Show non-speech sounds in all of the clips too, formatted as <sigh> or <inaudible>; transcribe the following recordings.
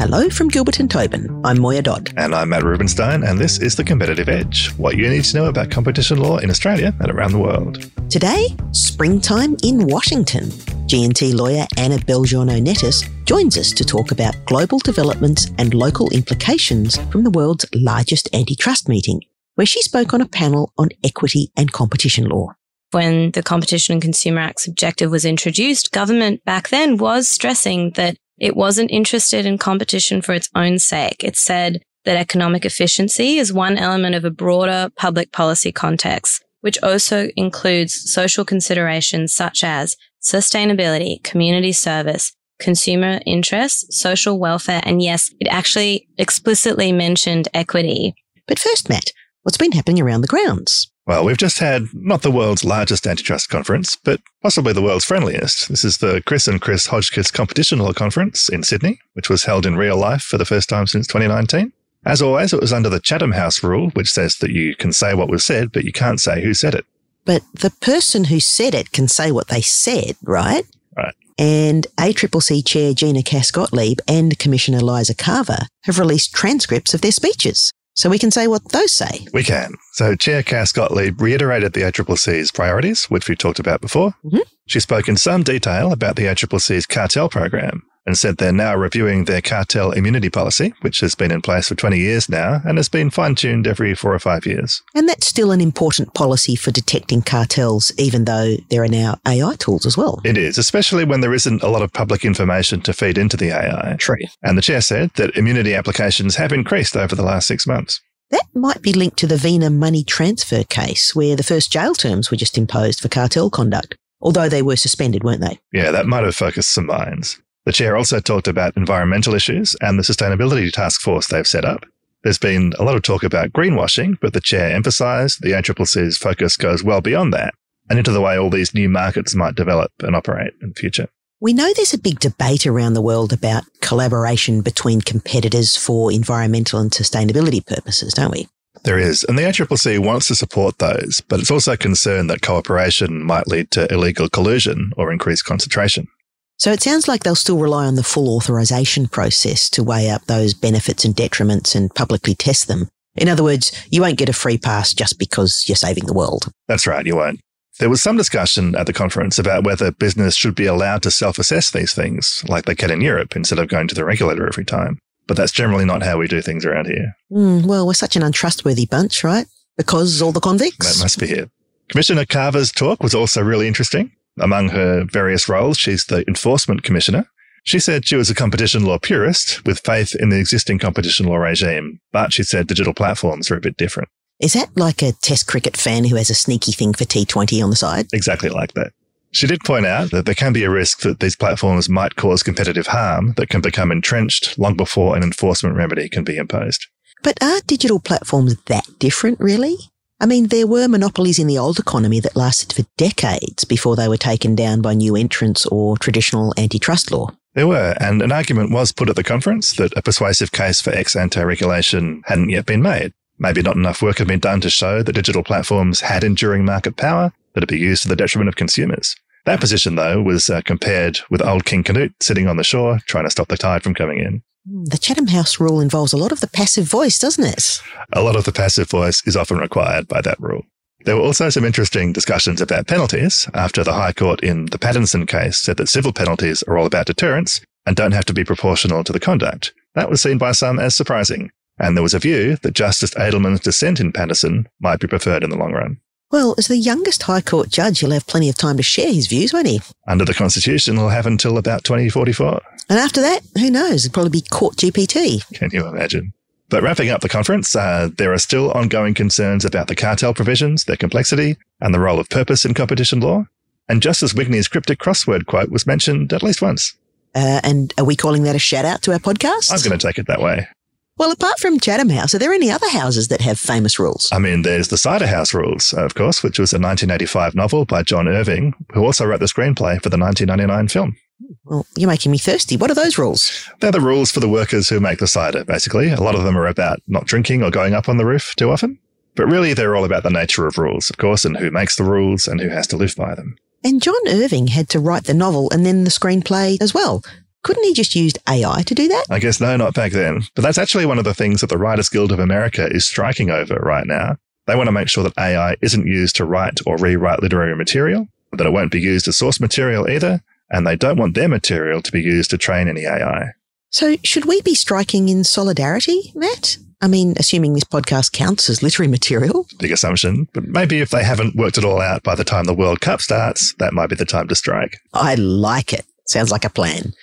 Hello from Gilbert and Tobin. I'm Moya Dodd. And I'm Matt Rubinstein, and this is The Competitive Edge what you need to know about competition law in Australia and around the world. Today, springtime in Washington. G&T lawyer Anna Belgiorno-Nettis joins us to talk about global developments and local implications from the world's largest antitrust meeting, where she spoke on a panel on equity and competition law when the Competition and Consumer Act's objective was introduced, government back then was stressing that it wasn't interested in competition for its own sake. It said that economic efficiency is one element of a broader public policy context, which also includes social considerations such as sustainability, community service, consumer interests, social welfare, and yes, it actually explicitly mentioned equity. But first, Matt, what's been happening around the grounds? Well, we've just had not the world's largest antitrust conference, but possibly the world's friendliest. This is the Chris and Chris Hodgekiss Competition Law Conference in Sydney, which was held in real life for the first time since 2019. As always, it was under the Chatham House rule, which says that you can say what was said, but you can't say who said it. But the person who said it can say what they said, right? Right. And ACCC Chair Gina Cass-Gottlieb and Commissioner Liza Carver have released transcripts of their speeches. So we can say what those say. We can. So Chair Cass-Gottlieb reiterated the ACCC's priorities, which we talked about before. Mm-hmm. She spoke in some detail about the ACCC's cartel program and said they're now reviewing their cartel immunity policy, which has been in place for 20 years now and has been fine tuned every four or five years. And that's still an important policy for detecting cartels, even though there are now AI tools as well. It is, especially when there isn't a lot of public information to feed into the AI. True. And the chair said that immunity applications have increased over the last six months. That might be linked to the Vina money transfer case, where the first jail terms were just imposed for cartel conduct, although they were suspended, weren't they? Yeah, that might have focused some minds. The chair also talked about environmental issues and the sustainability task force they've set up. There's been a lot of talk about greenwashing, but the chair emphasised the ACCC's focus goes well beyond that and into the way all these new markets might develop and operate in the future. We know there's a big debate around the world about collaboration between competitors for environmental and sustainability purposes, don't we? There is. And the ACCC wants to support those, but it's also concerned that cooperation might lead to illegal collusion or increased concentration. So it sounds like they'll still rely on the full authorization process to weigh up those benefits and detriments and publicly test them. In other words, you won't get a free pass just because you're saving the world. That's right, you won't. There was some discussion at the conference about whether business should be allowed to self assess these things, like they can in Europe, instead of going to the regulator every time. But that's generally not how we do things around here. Mm, well, we're such an untrustworthy bunch, right? Because all the convicts. That must be it. Commissioner Carver's talk was also really interesting. Among her various roles, she's the enforcement commissioner. She said she was a competition law purist with faith in the existing competition law regime, but she said digital platforms are a bit different. Is that like a test cricket fan who has a sneaky thing for T20 on the side? Exactly like that. She did point out that there can be a risk that these platforms might cause competitive harm that can become entrenched long before an enforcement remedy can be imposed. But are digital platforms that different, really? I mean, there were monopolies in the old economy that lasted for decades before they were taken down by new entrants or traditional antitrust law. There were, and an argument was put at the conference that a persuasive case for ex ante regulation hadn't yet been made. Maybe not enough work had been done to show that digital platforms had enduring market power that would be used to the detriment of consumers. That position, though, was uh, compared with old King Canute sitting on the shore trying to stop the tide from coming in. The Chatham House rule involves a lot of the passive voice, doesn't it? A lot of the passive voice is often required by that rule. There were also some interesting discussions about penalties after the High Court in the Pattinson case said that civil penalties are all about deterrence and don't have to be proportional to the conduct. That was seen by some as surprising, and there was a view that Justice Edelman's dissent in Pattinson might be preferred in the long run. Well, as the youngest High Court judge, he'll have plenty of time to share his views, won't he? Under the Constitution, he'll have until about 2044. And after that, who knows? It'll probably be Court GPT. Can you imagine? But wrapping up the conference, uh, there are still ongoing concerns about the cartel provisions, their complexity, and the role of purpose in competition law. And Justice Wigney's cryptic crossword quote was mentioned at least once. Uh, and are we calling that a shout out to our podcast? I'm going to take it that way. Well, apart from Chatham House, are there any other houses that have famous rules? I mean, there's the Cider House Rules, of course, which was a 1985 novel by John Irving, who also wrote the screenplay for the 1999 film. Well, you're making me thirsty. What are those rules? They're the rules for the workers who make the cider, basically. A lot of them are about not drinking or going up on the roof too often. But really, they're all about the nature of rules, of course, and who makes the rules and who has to live by them. And John Irving had to write the novel and then the screenplay as well. Couldn't he just used AI to do that? I guess no, not back then. But that's actually one of the things that the Writers Guild of America is striking over right now. They want to make sure that AI isn't used to write or rewrite literary material, that it won't be used as source material either, and they don't want their material to be used to train any AI. So, should we be striking in solidarity, Matt? I mean, assuming this podcast counts as literary material. Big assumption. But maybe if they haven't worked it all out by the time the World Cup starts, that might be the time to strike. I like it. Sounds like a plan.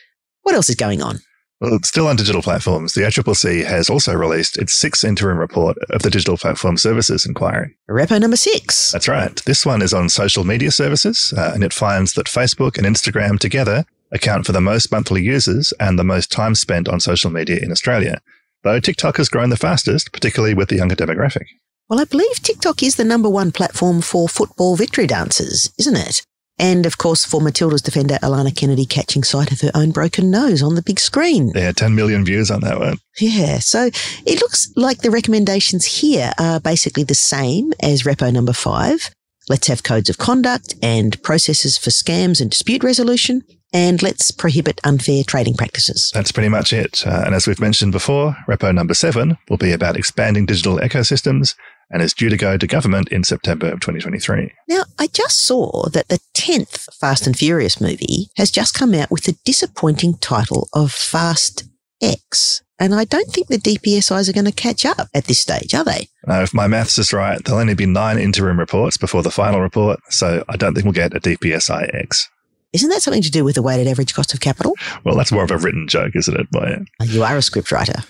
What else is going on? Well, still on digital platforms, the ACCC has also released its sixth interim report of the Digital Platform Services Inquiry. Repo number six. That's right. This one is on social media services, uh, and it finds that Facebook and Instagram together account for the most monthly users and the most time spent on social media in Australia though TikTok has grown the fastest, particularly with the younger demographic. Well, I believe TikTok is the number one platform for football victory dances, isn't it? And of course, for Matilda's defender, Alanna Kennedy catching sight of her own broken nose on the big screen. Yeah, 10 million views on that one. Yeah, so it looks like the recommendations here are basically the same as repo number five. Let's have codes of conduct and processes for scams and dispute resolution and let's prohibit unfair trading practices. That's pretty much it. Uh, and as we've mentioned before, repo number seven will be about expanding digital ecosystems and is due to go to government in September of 2023. Now, I just saw that the 10th Fast and Furious movie has just come out with the disappointing title of Fast X. And I don't think the DPSIs are going to catch up at this stage, are they? Now, if my maths is right, there'll only be nine interim reports before the final report, so I don't think we'll get a DPSI X. Isn't that something to do with the weighted average cost of capital? Well, that's more of a written joke, isn't it, Moya? You are a scriptwriter.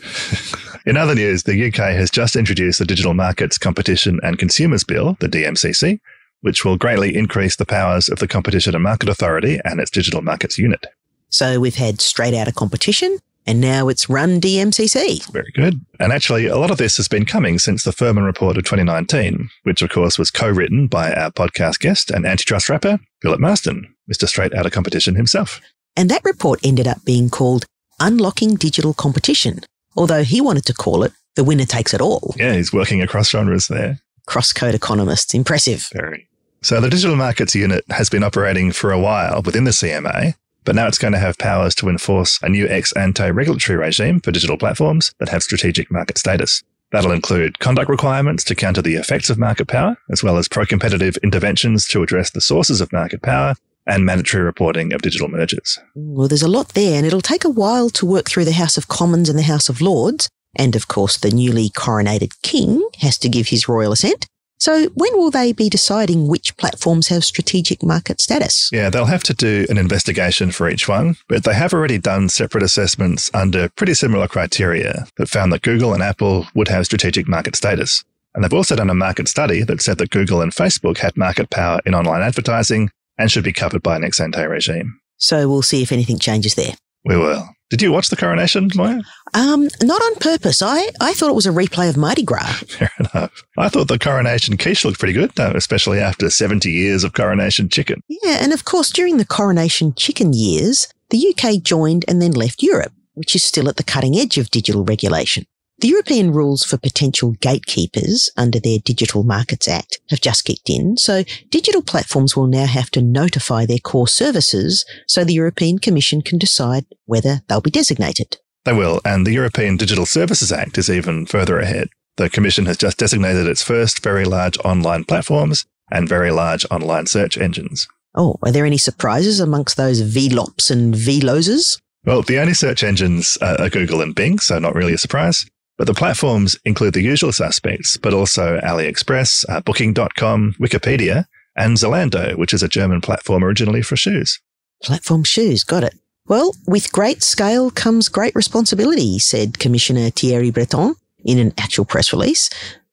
<laughs> In other news, the UK has just introduced the Digital Markets Competition and Consumers Bill, the DMCC, which will greatly increase the powers of the Competition and Market Authority and its Digital Markets Unit. So we've had straight out of competition and now it's run DMCC. Very good. And actually, a lot of this has been coming since the Furman Report of 2019, which of course was co-written by our podcast guest and antitrust rapper, Philip Marsden, Mr. Straight Out of Competition himself. And that report ended up being called Unlocking Digital Competition, although he wanted to call it The Winner Takes It All. Yeah, he's working across genres there. Cross-code economists. Impressive. Very. So the Digital Markets Unit has been operating for a while within the CMA, but now it's going to have powers to enforce a new ex ante regulatory regime for digital platforms that have strategic market status. That'll include conduct requirements to counter the effects of market power, as well as pro competitive interventions to address the sources of market power and mandatory reporting of digital mergers. Well, there's a lot there, and it'll take a while to work through the House of Commons and the House of Lords. And of course, the newly coronated king has to give his royal assent. So when will they be deciding which platforms have strategic market status? Yeah, they'll have to do an investigation for each one, but they have already done separate assessments under pretty similar criteria that found that Google and Apple would have strategic market status. And they've also done a market study that said that Google and Facebook had market power in online advertising and should be covered by an ex ante regime. So we'll see if anything changes there. We will. Did you watch the coronation, Moya? Um, not on purpose. I, I thought it was a replay of Mardi Gras. <laughs> Fair enough. I thought the coronation quiche looked pretty good, especially after 70 years of coronation chicken. Yeah, and of course, during the coronation chicken years, the UK joined and then left Europe, which is still at the cutting edge of digital regulation. The European rules for potential gatekeepers under their Digital Markets Act have just kicked in, so digital platforms will now have to notify their core services so the European Commission can decide whether they'll be designated. They will, and the European Digital Services Act is even further ahead. The Commission has just designated its first very large online platforms and very large online search engines. Oh, are there any surprises amongst those VLOPs and VLOSers? Well, the only search engines are Google and Bing, so not really a surprise. But the platforms include the usual suspects, but also AliExpress, uh, Booking.com, Wikipedia, and Zalando, which is a German platform originally for shoes. Platform shoes, got it. Well, with great scale comes great responsibility, said Commissioner Thierry Breton in an actual press release.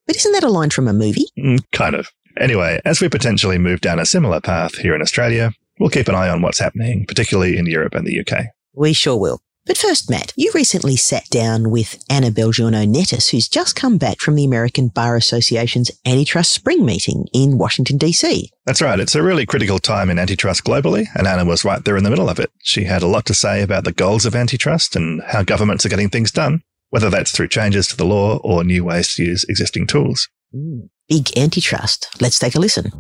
But isn't that a line from a movie? Mm, kind of. Anyway, as we potentially move down a similar path here in Australia, we'll keep an eye on what's happening, particularly in Europe and the UK. We sure will. But first, Matt, you recently sat down with Anna Belgiorno Nettis, who's just come back from the American Bar Association's antitrust spring meeting in Washington, D.C. That's right. It's a really critical time in antitrust globally, and Anna was right there in the middle of it. She had a lot to say about the goals of antitrust and how governments are getting things done, whether that's through changes to the law or new ways to use existing tools. Big antitrust. Let's take a listen.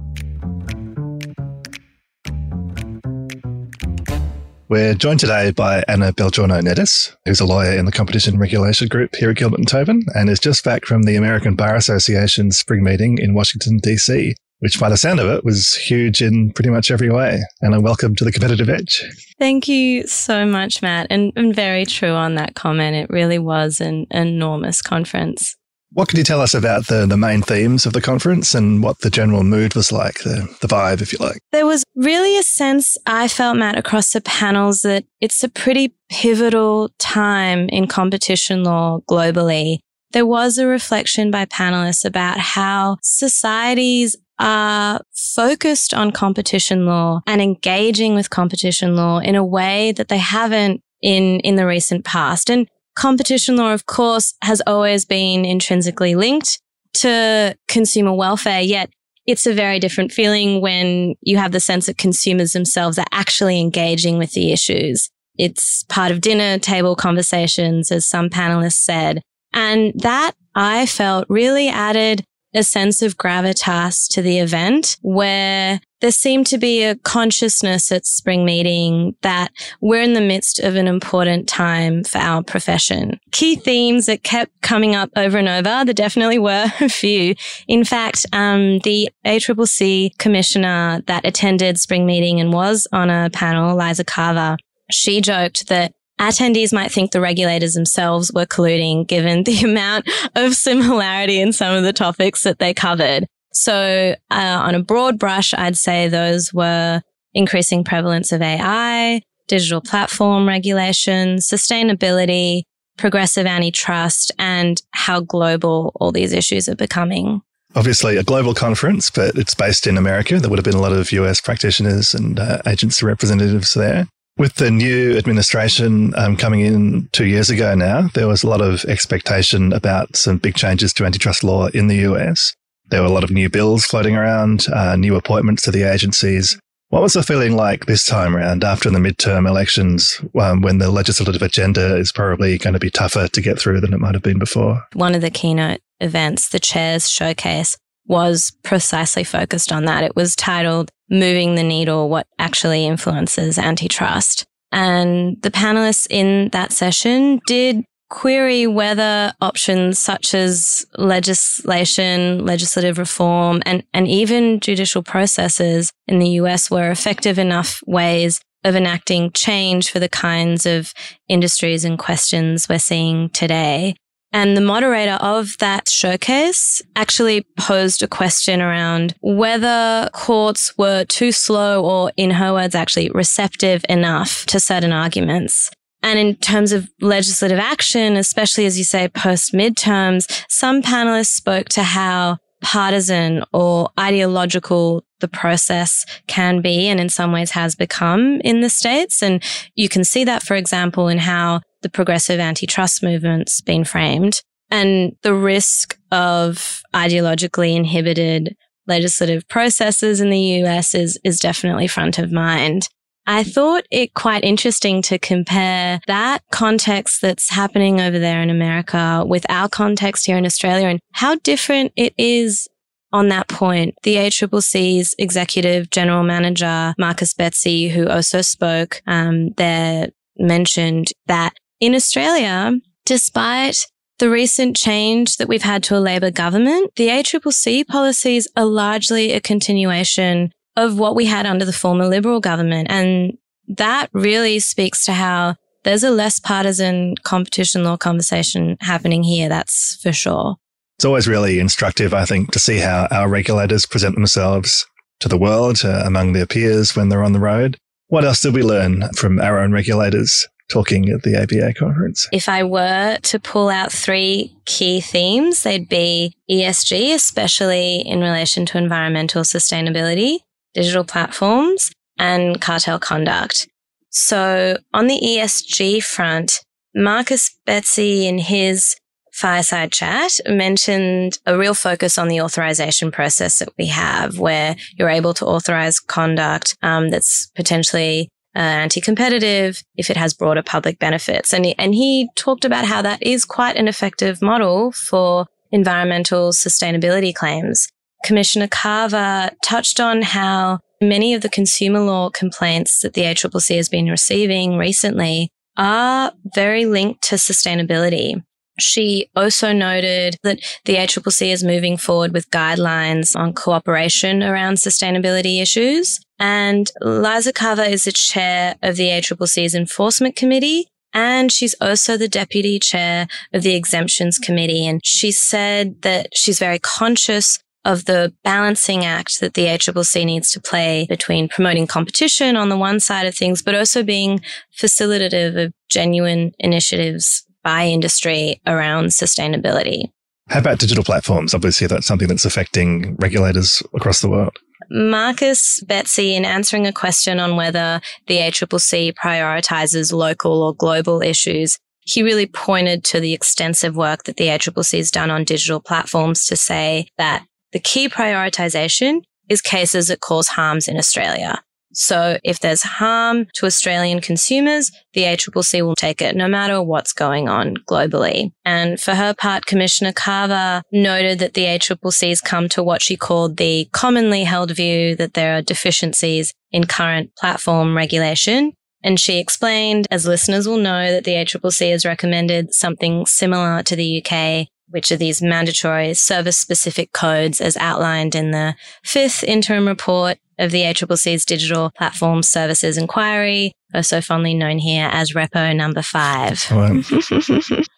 We're joined today by Anna Belgiorno Nettis, who's a lawyer in the Competition Regulation Group here at Gilbert and Tobin and is just back from the American Bar Association's spring meeting in Washington, D.C., which by the sound of it was huge in pretty much every way. And a welcome to the competitive edge. Thank you so much, Matt. And, and very true on that comment. It really was an enormous conference. What can you tell us about the, the main themes of the conference and what the general mood was like, the, the vibe, if you like? There was really a sense I felt, Matt, across the panels that it's a pretty pivotal time in competition law globally. There was a reflection by panelists about how societies are focused on competition law and engaging with competition law in a way that they haven't in, in the recent past. And competition law, of course, has always been intrinsically linked to consumer welfare, yet it's a very different feeling when you have the sense that consumers themselves are actually engaging with the issues. It's part of dinner table conversations, as some panelists said. And that I felt really added a sense of gravitas to the event where there seemed to be a consciousness at spring meeting that we're in the midst of an important time for our profession. Key themes that kept coming up over and over, there definitely were <laughs> a few. In fact, um, the ACCC commissioner that attended spring meeting and was on a panel, Liza Carver, she joked that attendees might think the regulators themselves were colluding given the <laughs> amount of similarity in some of the topics that they covered. So, uh, on a broad brush, I'd say those were increasing prevalence of AI, digital platform regulation, sustainability, progressive antitrust, and how global all these issues are becoming. Obviously, a global conference, but it's based in America. There would have been a lot of US practitioners and uh, agency representatives there. With the new administration um, coming in two years ago now, there was a lot of expectation about some big changes to antitrust law in the US. There were a lot of new bills floating around, uh, new appointments to the agencies. What was the feeling like this time around after the midterm elections um, when the legislative agenda is probably going to be tougher to get through than it might have been before? One of the keynote events, the Chairs Showcase, was precisely focused on that. It was titled Moving the Needle, What Actually Influences Antitrust. And the panelists in that session did query whether options such as legislation, legislative reform, and, and even judicial processes in the US were effective enough ways of enacting change for the kinds of industries and questions we're seeing today. And the moderator of that showcase actually posed a question around whether courts were too slow or, in her words, actually receptive enough to certain arguments. And in terms of legislative action, especially as you say, post midterms, some panelists spoke to how partisan or ideological the process can be and in some ways has become in the States. And you can see that, for example, in how the progressive antitrust movement's been framed and the risk of ideologically inhibited legislative processes in the US is, is definitely front of mind. I thought it quite interesting to compare that context that's happening over there in America with our context here in Australia and how different it is on that point. The ACCC's executive general manager, Marcus Bezzi, who also spoke um, there, mentioned that in Australia, despite the recent change that we've had to a Labor government, the ACCC policies are largely a continuation of what we had under the former Liberal government. And that really speaks to how there's a less partisan competition law conversation happening here. That's for sure. It's always really instructive, I think, to see how our regulators present themselves to the world uh, among their peers when they're on the road. What else did we learn from our own regulators talking at the ABA conference? If I were to pull out three key themes, they'd be ESG, especially in relation to environmental sustainability, digital platforms, and cartel conduct. So on the ESG front, Marcus Bezzi in his fireside chat mentioned a real focus on the authorization process that we have where you're able to authorize conduct um, that's potentially uh, anti-competitive if it has broader public benefits. And he, and he talked about how that is quite an effective model for environmental sustainability claims. Commissioner Carver touched on how many of the consumer law complaints that the ACCC has been receiving recently are very linked to sustainability. She also noted that the ACCC is moving forward with guidelines on cooperation around sustainability issues. And Liza Carver is the chair of the ACCC's enforcement committee. And she's also the deputy chair of the exemptions committee. And she said that she's very conscious of the balancing act that the ACCC needs to play between promoting competition on the one side of things, but also being facilitative of genuine initiatives by industry around sustainability. How about digital platforms? Obviously, that's something that's affecting regulators across the world. Marcus Bezzi, in answering a question on whether the ACCC prioritizes local or global issues, he really pointed to the extensive work that the ACCC has done on digital platforms to say that the key prioritization is cases that cause harms in Australia. So if there's harm to Australian consumers, the ACCC will take it no matter what's going on globally. And for her part, Commissioner Carver noted that the ACCC has come to what she called the commonly held view that there are deficiencies in current platform regulation. And she explained, as listeners will know, that the ACCC has recommended something similar to the UK which are these mandatory service specific codes as outlined in the fifth interim report of the ACCC's Digital Platform Services Inquiry, also fondly known here as REPO number five. Well,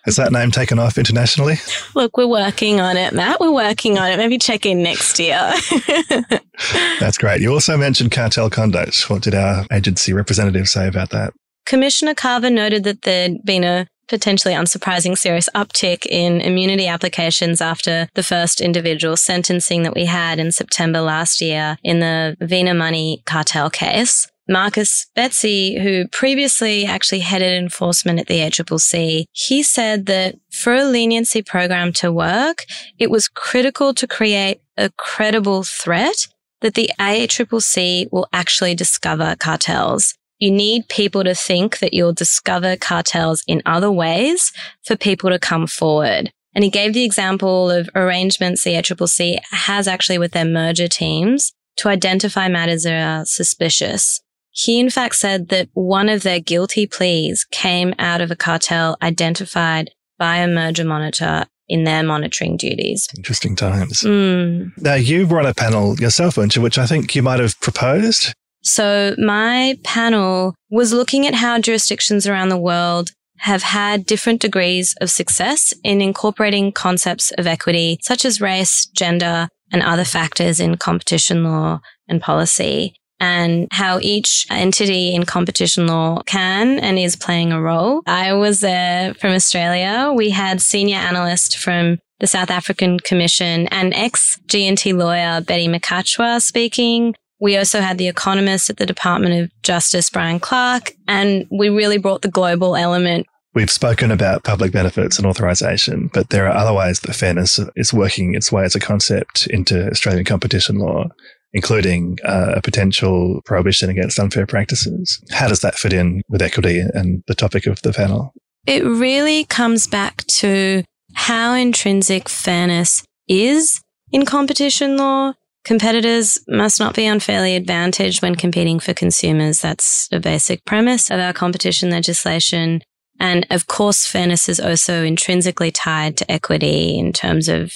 has that name taken off internationally? Look, we're working on it, Matt. We're working on it. Maybe check in next year. <laughs> That's great. You also mentioned cartel conduct. What did our agency representative say about that? Commissioner Carver noted that there'd been a potentially unsurprising serious uptick in immunity applications after the first individual sentencing that we had in September last year in the Vina Money cartel case. Marcus Bezzi, who previously actually headed enforcement at the ACCC, he said that for a leniency program to work, it was critical to create a credible threat that the ACCC will actually discover cartels. You need people to think that you'll discover cartels in other ways for people to come forward. And he gave the example of arrangements the ACCC has actually with their merger teams to identify matters that are suspicious. He in fact said that one of their guilty pleas came out of a cartel identified by a merger monitor in their monitoring duties. Interesting times. Mm. Now, you run a panel yourself, weren't you, which I think you might have proposed? So my panel was looking at how jurisdictions around the world have had different degrees of success in incorporating concepts of equity, such as race, gender, and other factors in competition law and policy, and how each entity in competition law can and is playing a role. I was there from Australia. We had senior analyst from the South African Commission and ex G&T lawyer Betty McCatchua speaking. We also had the economist at the Department of Justice, Brian Clark, and we really brought the global element. We've spoken about public benefits and authorization, but there are other ways that fairness is working its way as a concept into Australian competition law, including uh, a potential prohibition against unfair practices. How does that fit in with equity and the topic of the panel? It really comes back to how intrinsic fairness is in competition law Competitors must not be unfairly advantaged when competing for consumers. That's a basic premise of our competition legislation. And of course, fairness is also intrinsically tied to equity in terms of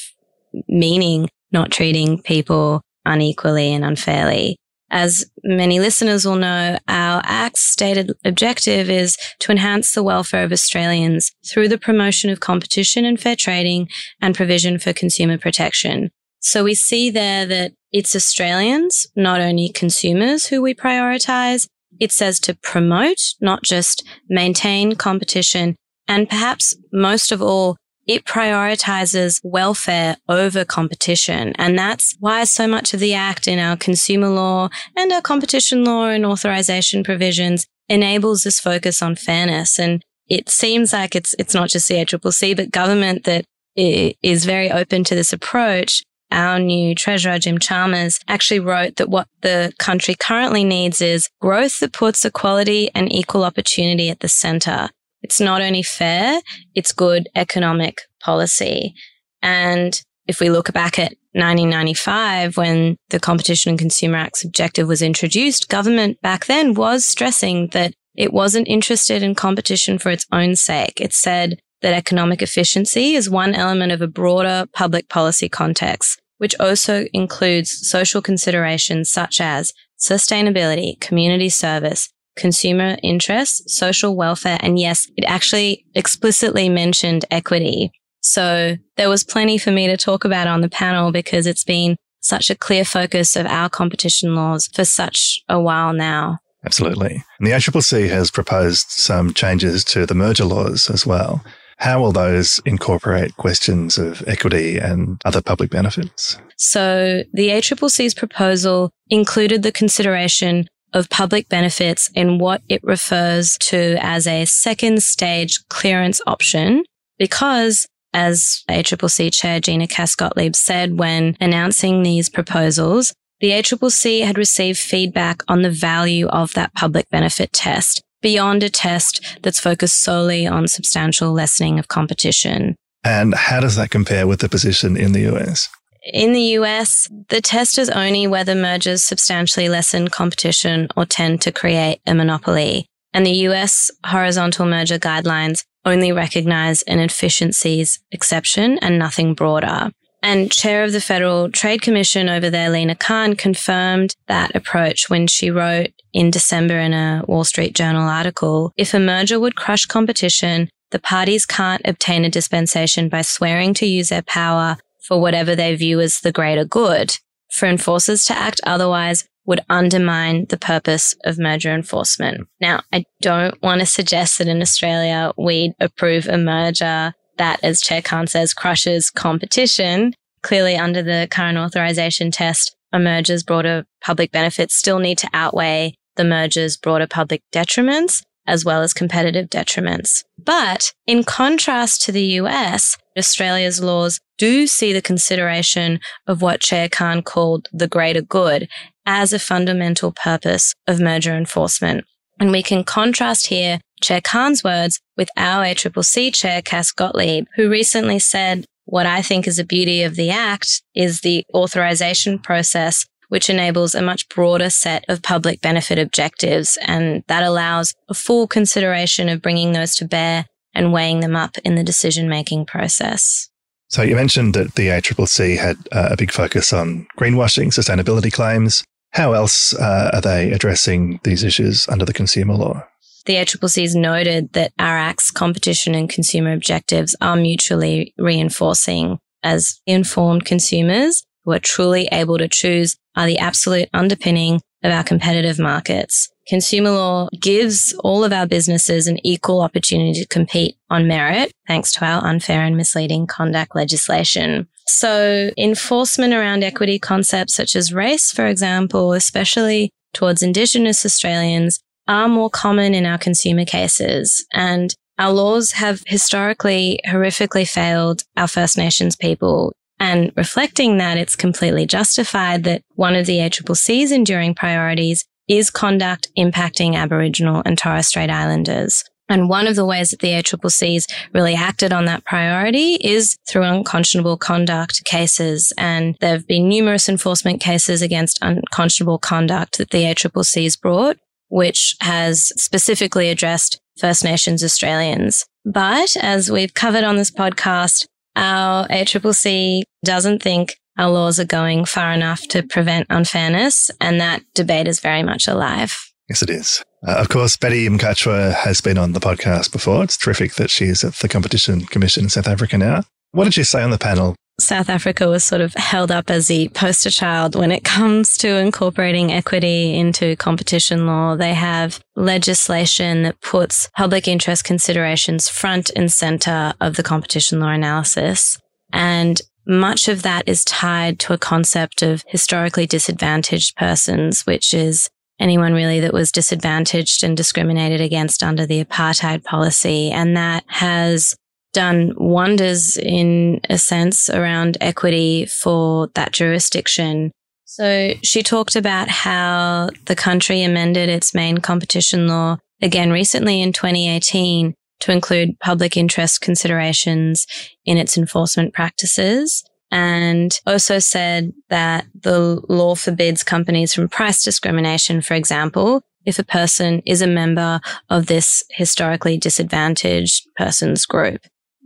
meaning not treating people unequally and unfairly. As many listeners will know, our Act's stated objective is to enhance the welfare of Australians through the promotion of competition and fair trading and provision for consumer protection. So we see there that it's Australians, not only consumers who we prioritize. It says to promote, not just maintain competition. And perhaps most of all, it prioritizes welfare over competition. And that's why so much of the act in our consumer law and our competition law and authorization provisions enables this focus on fairness. And it seems like it's, it's not just the ACCC, but government that is very open to this approach our new treasurer, Jim Chalmers, actually wrote that what the country currently needs is growth that puts equality and equal opportunity at the center. It's not only fair, it's good economic policy. And if we look back at 1995, when the Competition and Consumer Act's objective was introduced, government back then was stressing that it wasn't interested in competition for its own sake. It said that economic efficiency is one element of a broader public policy context, which also includes social considerations such as sustainability, community service, consumer interests, social welfare, and yes, it actually explicitly mentioned equity. So there was plenty for me to talk about on the panel because it's been such a clear focus of our competition laws for such a while now. Absolutely. And the ACCC has proposed some changes to the merger laws as well. How will those incorporate questions of equity and other public benefits? So the ACCC's proposal included the consideration of public benefits in what it refers to as a second stage clearance option because as ACCC Chair Gina Cass Gottlieb said when announcing these proposals, the ACCC had received feedback on the value of that public benefit test beyond a test that's focused solely on substantial lessening of competition. And how does that compare with the position in the US? In the US, the test is only whether mergers substantially lessen competition or tend to create a monopoly. And the US horizontal merger guidelines only recognize an efficiencies exception and nothing broader. And chair of the Federal Trade Commission over there, Lina Khan, confirmed that approach when she wrote in December in a Wall Street Journal article, if a merger would crush competition, the parties can't obtain a dispensation by swearing to use their power for whatever they view as the greater good. For enforcers to act otherwise would undermine the purpose of merger enforcement. Now, I don't want to suggest that in Australia we'd approve a merger that, as Chair Khan says, crushes competition. Clearly, under the current authorization test, a merger's broader public benefits still need to outweigh the merger's broader public detriments as well as competitive detriments. But in contrast to the US, Australia's laws do see the consideration of what Chair Khan called the greater good as a fundamental purpose of merger enforcement. And we can contrast here Chair Khan's words with our ACCC Chair Cass Gottlieb, who recently said, what I think is the beauty of the Act is the authorization process which enables a much broader set of public benefit objectives. And that allows a full consideration of bringing those to bear and weighing them up in the decision making process. So you mentioned that the ACCC had uh, a big focus on greenwashing, sustainability claims. How else uh, are they addressing these issues under the consumer law? The ACCC has noted that our Act's competition and consumer objectives are mutually reinforcing as informed consumers who are truly able to choose are the absolute underpinning of our competitive markets. Consumer law gives all of our businesses an equal opportunity to compete on merit, thanks to our unfair and misleading conduct legislation. So enforcement around equity concepts such as race, for example, especially towards Indigenous Australians, are more common in our consumer cases. And our laws have historically horrifically failed our First Nations people and reflecting that, it's completely justified that one of the ACCC's enduring priorities is conduct impacting Aboriginal and Torres Strait Islanders. And one of the ways that the ACCC's really acted on that priority is through unconscionable conduct cases. And there have been numerous enforcement cases against unconscionable conduct that the ACCC's brought, which has specifically addressed First Nations Australians. But as we've covered on this podcast, our ACCC doesn't think our laws are going far enough to prevent unfairness, and that debate is very much alive. Yes, it is. Uh, of course, Betty Mkachwa has been on the podcast before. It's terrific that she's at the Competition Commission in South Africa now. What did you say on the panel South Africa was sort of held up as the poster child when it <laughs> comes to incorporating equity into competition law. They have legislation that puts public interest considerations front and center of the competition law analysis. And much of that is tied to a concept of historically disadvantaged persons, which is anyone really that was disadvantaged and discriminated against under the apartheid policy. And that has done wonders in a sense around equity for that jurisdiction. So she talked about how the country amended its main competition law again recently in 2018 to include public interest considerations in its enforcement practices. and also said that the law forbids companies from price discrimination, for example, if a person is a member of this historically disadvantaged persons group.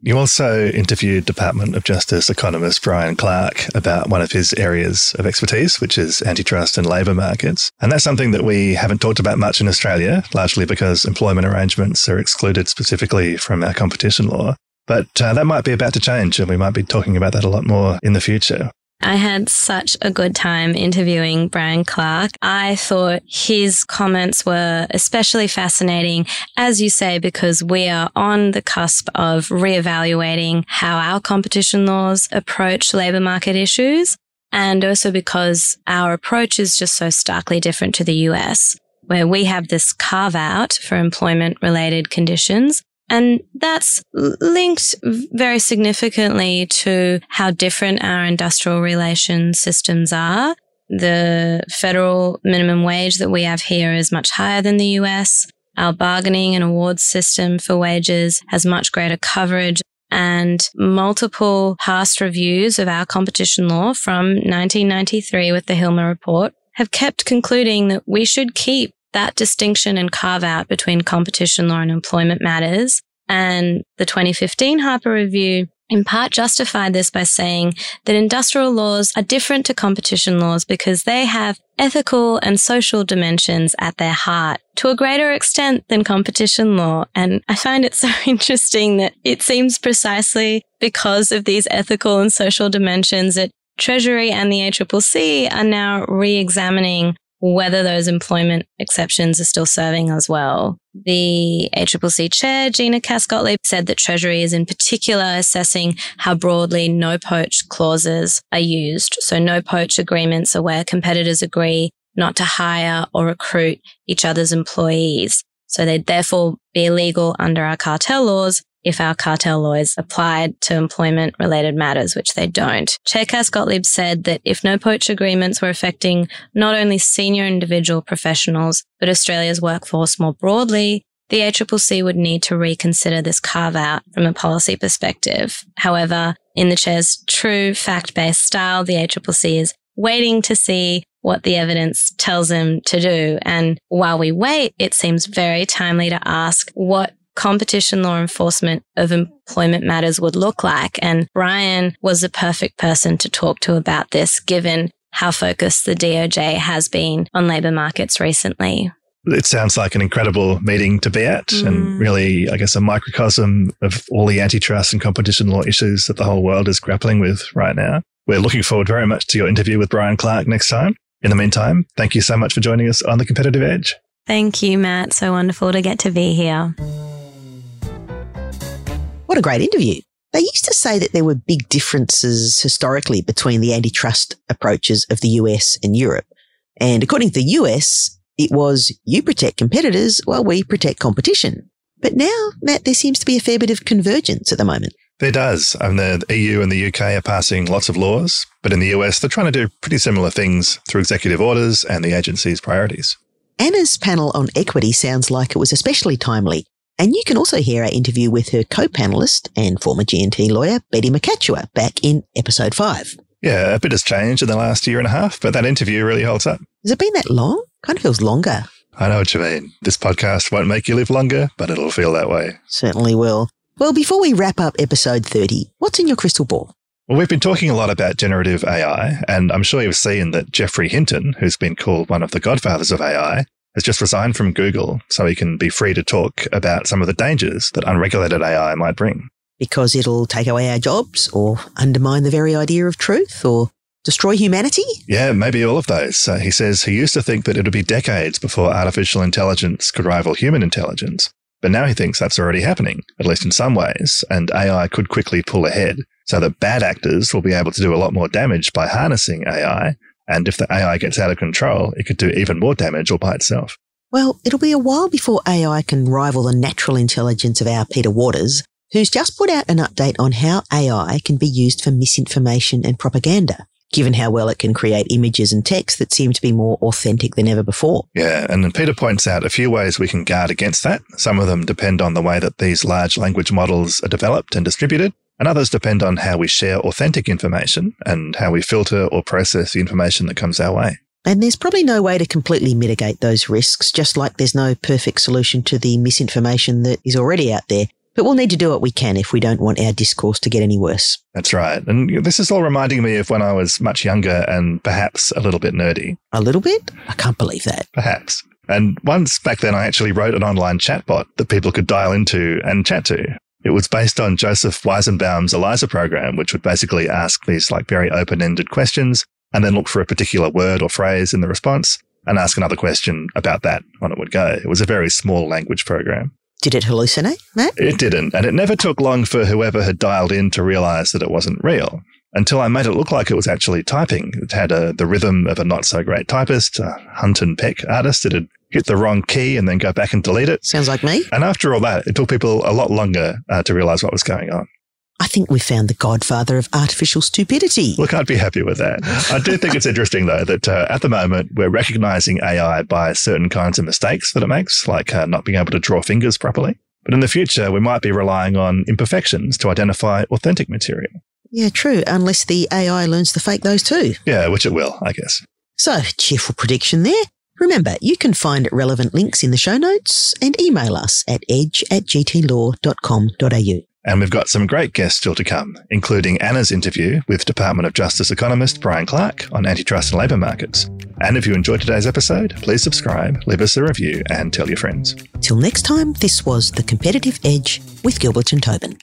You also interviewed Department of Justice economist Brian Clark about one of his areas of expertise, which is antitrust and labour markets. And that's something that we haven't talked about much in Australia, largely because employment arrangements are excluded specifically from our competition law. But uh, that might be about to change, and we might be talking about that a lot more in the future. I had such a good time interviewing Brian Clark. I thought his comments were especially fascinating, as you say, because we are on the cusp of reevaluating how our competition laws approach labour market issues. And also because our approach is just so starkly different to the US, where we have this carve out for employment related conditions and that's linked very significantly to how different our industrial relations systems are. The federal minimum wage that we have here is much higher than the US. Our bargaining and awards system for wages has much greater coverage and multiple past reviews of our competition law from 1993 with the Hilmer report have kept concluding that we should keep that distinction and carve out between competition law and employment matters. And the 2015 Harper Review in part justified this by saying that industrial laws are different to competition laws because they have ethical and social dimensions at their heart to a greater extent than competition law. And I find it <laughs> so interesting that it seems precisely because of these ethical and social dimensions that Treasury and the ACCC are now re-examining whether those employment exceptions are still serving as well. The ACCC chair, Gina Cass-Gottlieb, said that Treasury is in particular assessing how broadly no poach clauses are used. So no poach agreements are where competitors agree not to hire or recruit each other's employees. So they'd therefore be illegal under our cartel laws if our cartel laws applied to employment related matters, which they don't. Chair Cass-Gottlieb said that if no poach agreements were affecting not only senior individual professionals, but Australia's workforce more broadly, the ACCC would need to reconsider this carve out from a policy perspective. However, in the chair's true fact based style, the ACCC is waiting to see what the evidence tells them to do. And while we wait, it seems very timely to ask what competition law enforcement of employment matters would look like. And Brian was the perfect person to talk to about this, given how focused the DOJ has been on labour markets recently. It sounds like an incredible meeting to be at mm. and really, I guess, a microcosm of all the antitrust and competition law issues that the whole world is grappling with right now. We're looking forward very much to your interview with Brian Clark next time. In the meantime, thank you so much for joining us on The Competitive Edge. Thank you, Matt. So wonderful to get to be here. What a great interview. They used to say that there were big differences historically between the antitrust approaches of the US and Europe. And according to the US, it was you protect competitors while we protect competition. But now, Matt, there seems to be a fair bit of convergence at the moment. There does. I mean, the EU and the UK are passing lots of laws, but in the US, they're trying to do pretty similar things through executive orders and the agency's priorities. Anna's panel on equity sounds like it was especially timely, and you can also hear our interview with her co-panelist and former G&T lawyer, Betty Macachua, back in episode five. Yeah, a bit has changed in the last year and a half, but that interview really holds up. Has it been that long? Kind of feels longer. I know what you mean. This podcast won't make you live longer, but it'll feel that way. Certainly will. Well, before we wrap up episode 30, what's in your crystal ball? Well, we've been talking a lot about generative AI, and I'm sure you've seen that Geoffrey Hinton, who's been called one of the godfathers of AI, has just resigned from Google so he can be free to talk about some of the dangers that unregulated AI might bring. Because it'll take away our jobs or undermine the very idea of truth or destroy humanity? Yeah, maybe all of those. Uh, he says he used to think that it would be decades before artificial intelligence could rival human intelligence. But now he thinks that's already happening, at least in some ways, and AI could quickly pull ahead so that bad actors will be able to do a lot more damage by harnessing AI and if the AI gets out of control, it could do even more damage all by itself. Well, it'll be a while before AI can rival the natural intelligence of our Peter Waters, who's just put out an update on how AI can be used for misinformation and propaganda, given how well it can create images and text that seem to be more authentic than ever before. Yeah, and then Peter points out a few ways we can guard against that. Some of them depend on the way that these large language models are developed and distributed. and others depend on how we share authentic information and how we filter or process the information that comes our way. And there's probably no way to completely mitigate those risks, just like there's no perfect solution to the misinformation that is already out there. But we'll need to do what we can if we don't want our discourse to get any worse. That's right. And this is all reminding me of when I was much younger and perhaps a little bit nerdy. A little bit? I can't believe that. Perhaps. And once back then, I actually wrote an online chatbot that people could dial into and chat to. It was based on Joseph Weizenbaum's ELIZA program, which would basically ask these like very open ended questions and then look for a particular word or phrase in the response and ask another question about that on it would go. It was a very small language program. Did it hallucinate, Matt? It didn't. And it never took long for whoever had dialed in to realize that it wasn't real until I made it look like it was actually typing. It had a, the rhythm of a not so great typist, a hunt and peck artist. It had hit the wrong key and then go back and delete it. Sounds like me. And after all that, it took people a lot longer uh, to realize what was going on. I think we found the godfather of artificial stupidity. Look, I'd be happy with that. I do think it's interesting, though, that uh, at the moment we're recognizing AI by certain kinds of mistakes that it makes, like uh, not being able to draw fingers properly. But in the future, we might be relying on imperfections to identify authentic material. Yeah, true, unless the AI learns to fake those too. Yeah, which it will, I guess. So, cheerful prediction there. Remember, you can find relevant links in the show notes and email us at edge at gtlaw.com.au. And we've got some great guests still to come, including Anna's interview with Department of Justice economist Brian Clark on antitrust and labour markets. And if you enjoyed today's episode, please subscribe, leave us a review, and tell your friends. Till next time, this was The Competitive Edge with Gilbert and Tobin.